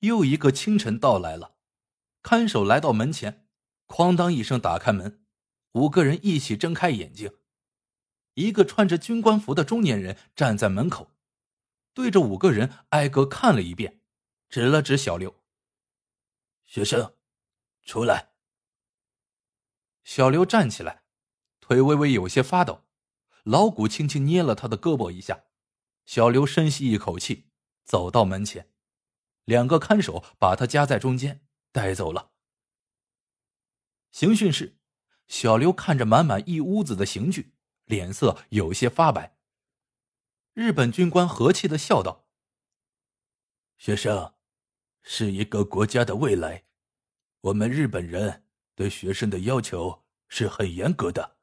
又一个清晨到来了，看守来到门前，哐当一声打开门，五个人一起睁开眼睛。一个穿着军官服的中年人站在门口，对着五个人挨个看了一遍，指了指小刘：“学生，出来。”小刘站起来，腿微微有些发抖，老谷轻轻捏了他的胳膊一下。小刘深吸一口气，走到门前，两个看守把他夹在中间带走了。刑讯室，小刘看着满满一屋子的刑具。脸色有些发白。日本军官和气的笑道：“学生，是一个国家的未来，我们日本人对学生的要求是很严格的。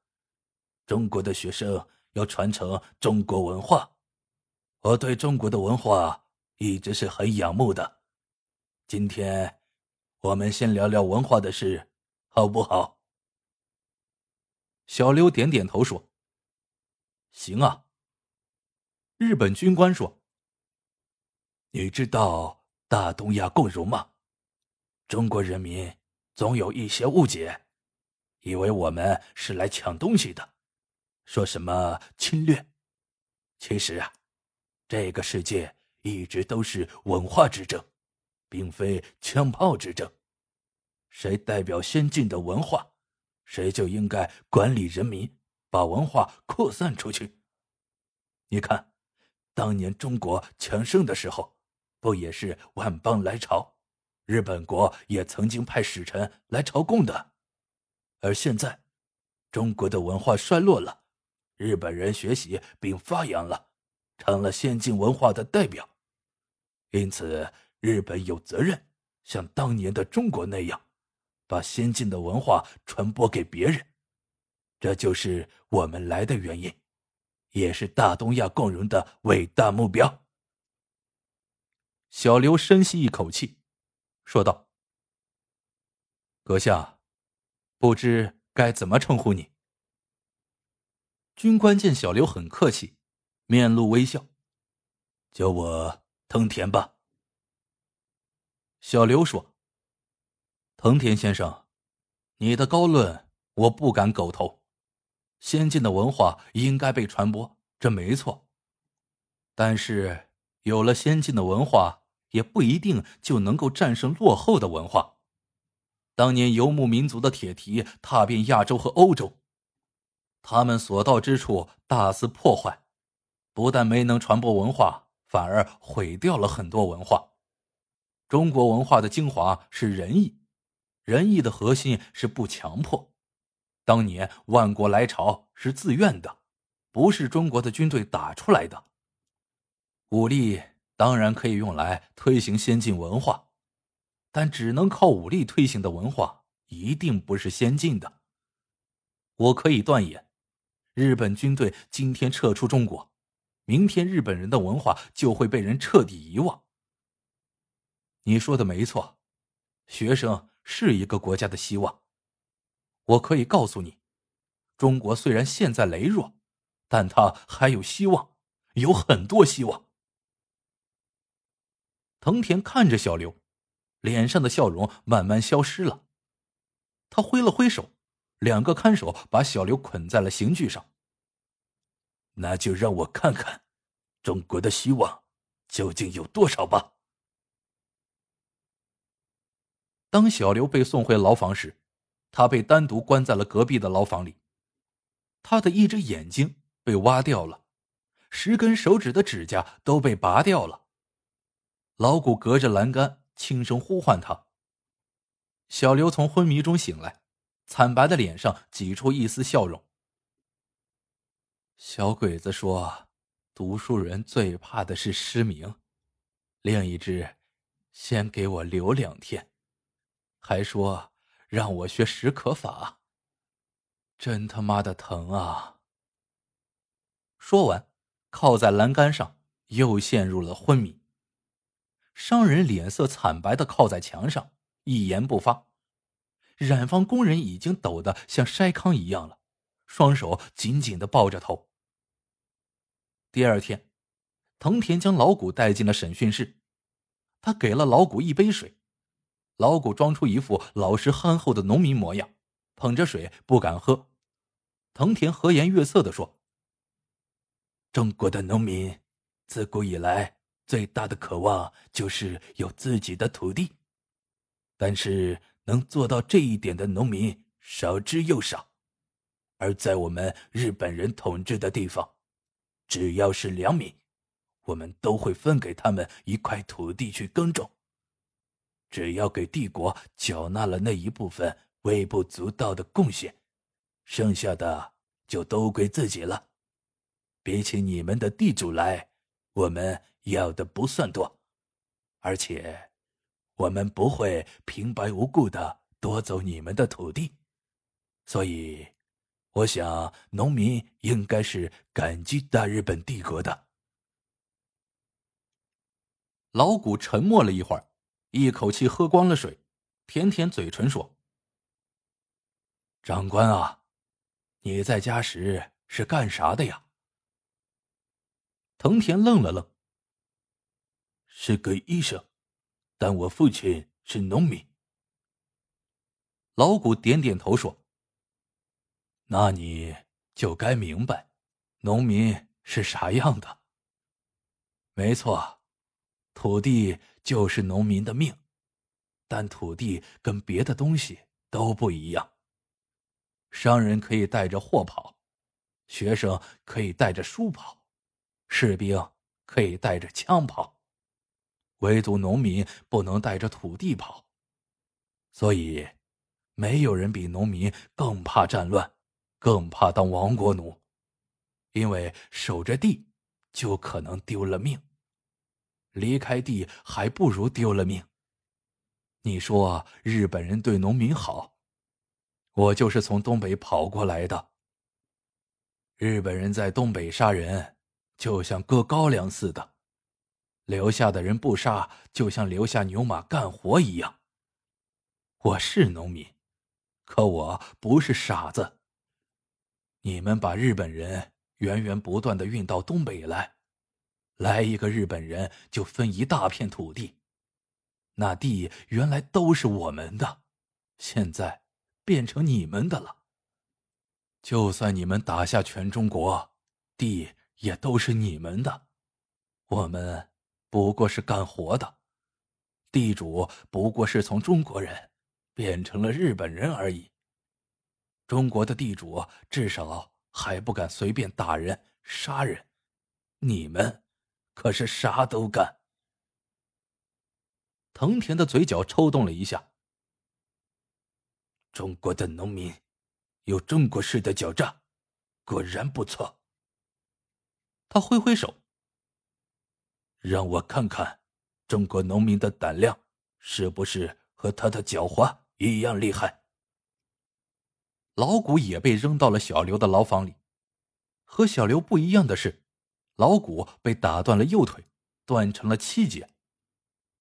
中国的学生要传承中国文化，我对中国的文化一直是很仰慕的。今天，我们先聊聊文化的事，好不好？”小刘点点头说。行啊。日本军官说：“你知道大东亚共荣吗？中国人民总有一些误解，以为我们是来抢东西的，说什么侵略。其实啊，这个世界一直都是文化之争，并非枪炮之争。谁代表先进的文化，谁就应该管理人民。”把文化扩散出去。你看，当年中国强盛的时候，不也是万邦来朝，日本国也曾经派使臣来朝贡的。而现在，中国的文化衰落了，日本人学习并发扬了，成了先进文化的代表。因此，日本有责任像当年的中国那样，把先进的文化传播给别人。这就是我们来的原因，也是大东亚共荣的伟大目标。小刘深吸一口气，说道：“阁下，不知该怎么称呼你？”军官见小刘很客气，面露微笑，叫我藤田吧。小刘说：“藤田先生，你的高论我不敢苟同。”先进的文化应该被传播，这没错。但是有了先进的文化，也不一定就能够战胜落后的文化。当年游牧民族的铁蹄踏遍亚洲和欧洲，他们所到之处大肆破坏，不但没能传播文化，反而毁掉了很多文化。中国文化的精华是仁义，仁义的核心是不强迫。当年万国来朝是自愿的，不是中国的军队打出来的。武力当然可以用来推行先进文化，但只能靠武力推行的文化一定不是先进的。我可以断言，日本军队今天撤出中国，明天日本人的文化就会被人彻底遗忘。你说的没错，学生是一个国家的希望。我可以告诉你，中国虽然现在羸弱，但它还有希望，有很多希望。藤田看着小刘，脸上的笑容慢慢消失了。他挥了挥手，两个看守把小刘捆在了刑具上。那就让我看看，中国的希望究竟有多少吧。当小刘被送回牢房时。他被单独关在了隔壁的牢房里，他的一只眼睛被挖掉了，十根手指的指甲都被拔掉了。老谷隔着栏杆轻声呼唤他。小刘从昏迷中醒来，惨白的脸上挤出一丝笑容。小鬼子说：“读书人最怕的是失明。”另一只，先给我留两天，还说。让我学史可法，真他妈的疼啊！说完，靠在栏杆上，又陷入了昏迷。商人脸色惨白的靠在墙上，一言不发。染坊工人已经抖得像筛糠一样了，双手紧紧的抱着头。第二天，藤田将老谷带进了审讯室，他给了老谷一杯水，老谷装出一副老实憨厚的农民模样，捧着水不敢喝。藤田和颜悦色的说：“中国的农民自古以来最大的渴望就是有自己的土地，但是能做到这一点的农民少之又少。而在我们日本人统治的地方，只要是良民。”我们都会分给他们一块土地去耕种。只要给帝国缴纳了那一部分微不足道的贡献，剩下的就都归自己了。比起你们的地主来，我们要的不算多，而且我们不会平白无故的夺走你们的土地。所以，我想农民应该是感激大日本帝国的。老谷沉默了一会儿，一口气喝光了水，舔舔嘴唇说：“长官啊，你在家时是干啥的呀？”藤田愣了愣：“是个医生，但我父亲是农民。”老谷点点头说：“那你就该明白，农民是啥样的。没错。”土地就是农民的命，但土地跟别的东西都不一样。商人可以带着货跑，学生可以带着书跑，士兵可以带着枪跑，唯独农民不能带着土地跑。所以，没有人比农民更怕战乱，更怕当亡国奴，因为守着地就可能丢了命。离开地还不如丢了命。你说日本人对农民好，我就是从东北跑过来的。日本人在东北杀人，就像割高粱似的；留下的人不杀，就像留下牛马干活一样。我是农民，可我不是傻子。你们把日本人源源不断的运到东北来。来一个日本人就分一大片土地，那地原来都是我们的，现在变成你们的了。就算你们打下全中国，地也都是你们的，我们不过是干活的，地主不过是从中国人变成了日本人而已。中国的地主至少还不敢随便打人杀人，你们。可是啥都干。藤田的嘴角抽动了一下。中国的农民有中国式的狡诈，果然不错。他挥挥手，让我看看中国农民的胆量是不是和他的狡猾一样厉害。老谷也被扔到了小刘的牢房里。和小刘不一样的是。老谷被打断了右腿，断成了七节。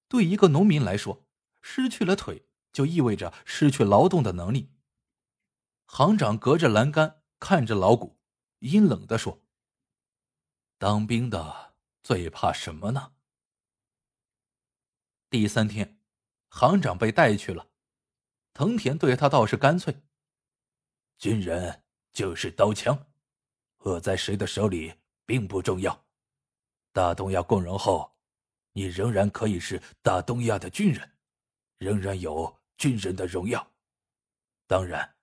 对一个农民来说，失去了腿就意味着失去劳动的能力。行长隔着栏杆看着老谷，阴冷的说：“当兵的最怕什么呢？”第三天，行长被带去了。藤田对他倒是干脆：“军人就是刀枪，握在谁的手里。”并不重要。大东亚共荣后，你仍然可以是大东亚的军人，仍然有军人的荣耀。当然，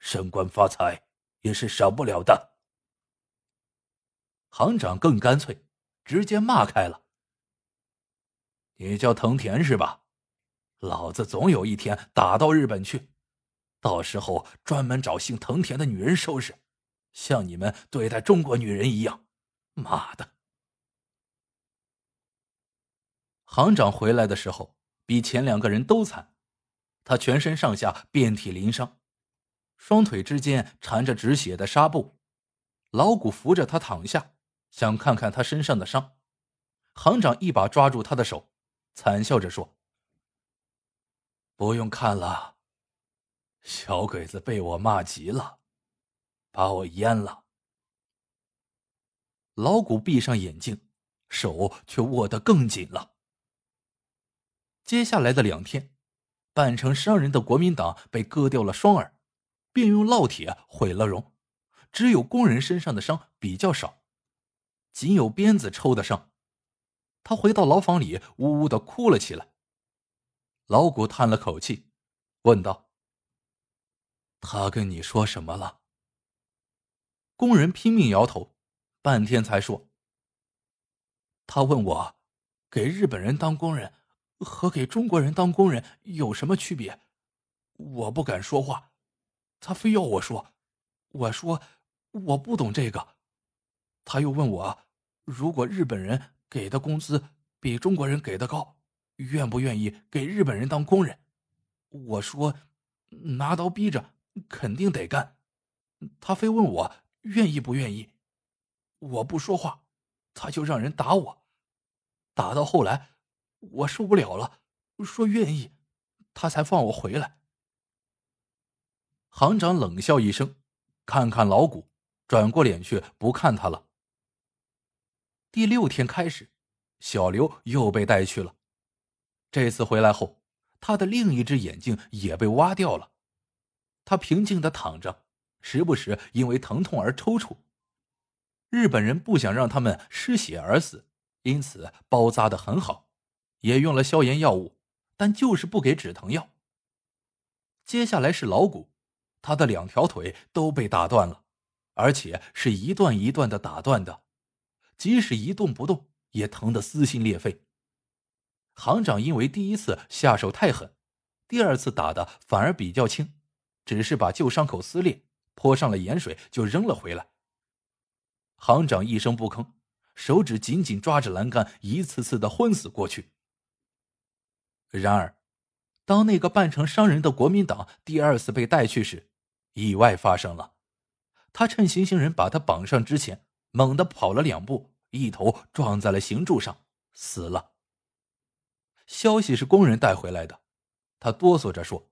升官发财也是少不了的。行长更干脆，直接骂开了：“你叫藤田是吧？老子总有一天打到日本去，到时候专门找姓藤田的女人收拾，像你们对待中国女人一样。”妈的！行长回来的时候比前两个人都惨，他全身上下遍体鳞伤，双腿之间缠着止血的纱布。老谷扶着他躺下，想看看他身上的伤。行长一把抓住他的手，惨笑着说：“不用看了，小鬼子被我骂急了，把我淹了。”老谷闭上眼睛，手却握得更紧了。接下来的两天，扮成商人的国民党被割掉了双耳，并用烙铁毁了容，只有工人身上的伤比较少，仅有鞭子抽的伤。他回到牢房里，呜呜的哭了起来。老谷叹了口气，问道：“他跟你说什么了？”工人拼命摇头，半天才说：“他问我，给日本人当工人和给中国人当工人有什么区别？我不敢说话，他非要我说。我说我不懂这个。他又问我，如果日本人……”给的工资比中国人给的高，愿不愿意给日本人当工人？我说，拿刀逼着，肯定得干。他非问我愿意不愿意，我不说话，他就让人打我，打到后来，我受不了了，说愿意，他才放我回来。行长冷笑一声，看看老谷，转过脸去不看他了。第六天开始，小刘又被带去了。这次回来后，他的另一只眼睛也被挖掉了。他平静的躺着，时不时因为疼痛而抽搐。日本人不想让他们失血而死，因此包扎的很好，也用了消炎药物，但就是不给止疼药。接下来是老谷，他的两条腿都被打断了，而且是一段一段的打断的。即使一动不动，也疼得撕心裂肺。行长因为第一次下手太狠，第二次打的反而比较轻，只是把旧伤口撕裂，泼上了盐水就扔了回来。行长一声不吭，手指紧紧抓着栏杆，一次次的昏死过去。然而，当那个扮成商人的国民党第二次被带去时，意外发生了。他趁行刑人把他绑上之前。猛地跑了两步，一头撞在了刑柱上，死了。消息是工人带回来的，他哆嗦着说：“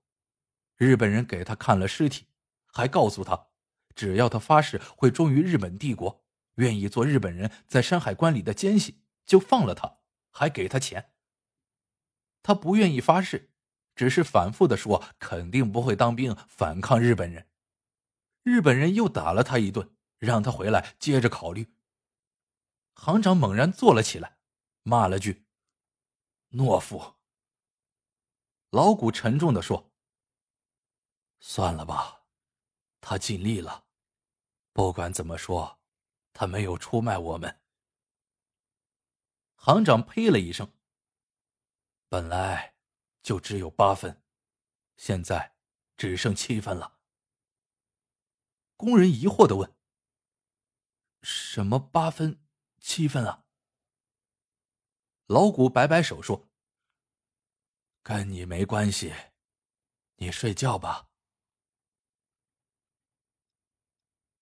日本人给他看了尸体，还告诉他，只要他发誓会忠于日本帝国，愿意做日本人在山海关里的奸细，就放了他，还给他钱。他不愿意发誓，只是反复的说肯定不会当兵反抗日本人。日本人又打了他一顿。”让他回来接着考虑。行长猛然坐了起来，骂了句：“懦夫！”老谷沉重的说：“算了吧，他尽力了。不管怎么说，他没有出卖我们。”行长呸了一声：“本来就只有八分，现在只剩七分了。”工人疑惑的问。什么八分、七分啊？老谷摆摆手说：“跟你没关系，你睡觉吧。”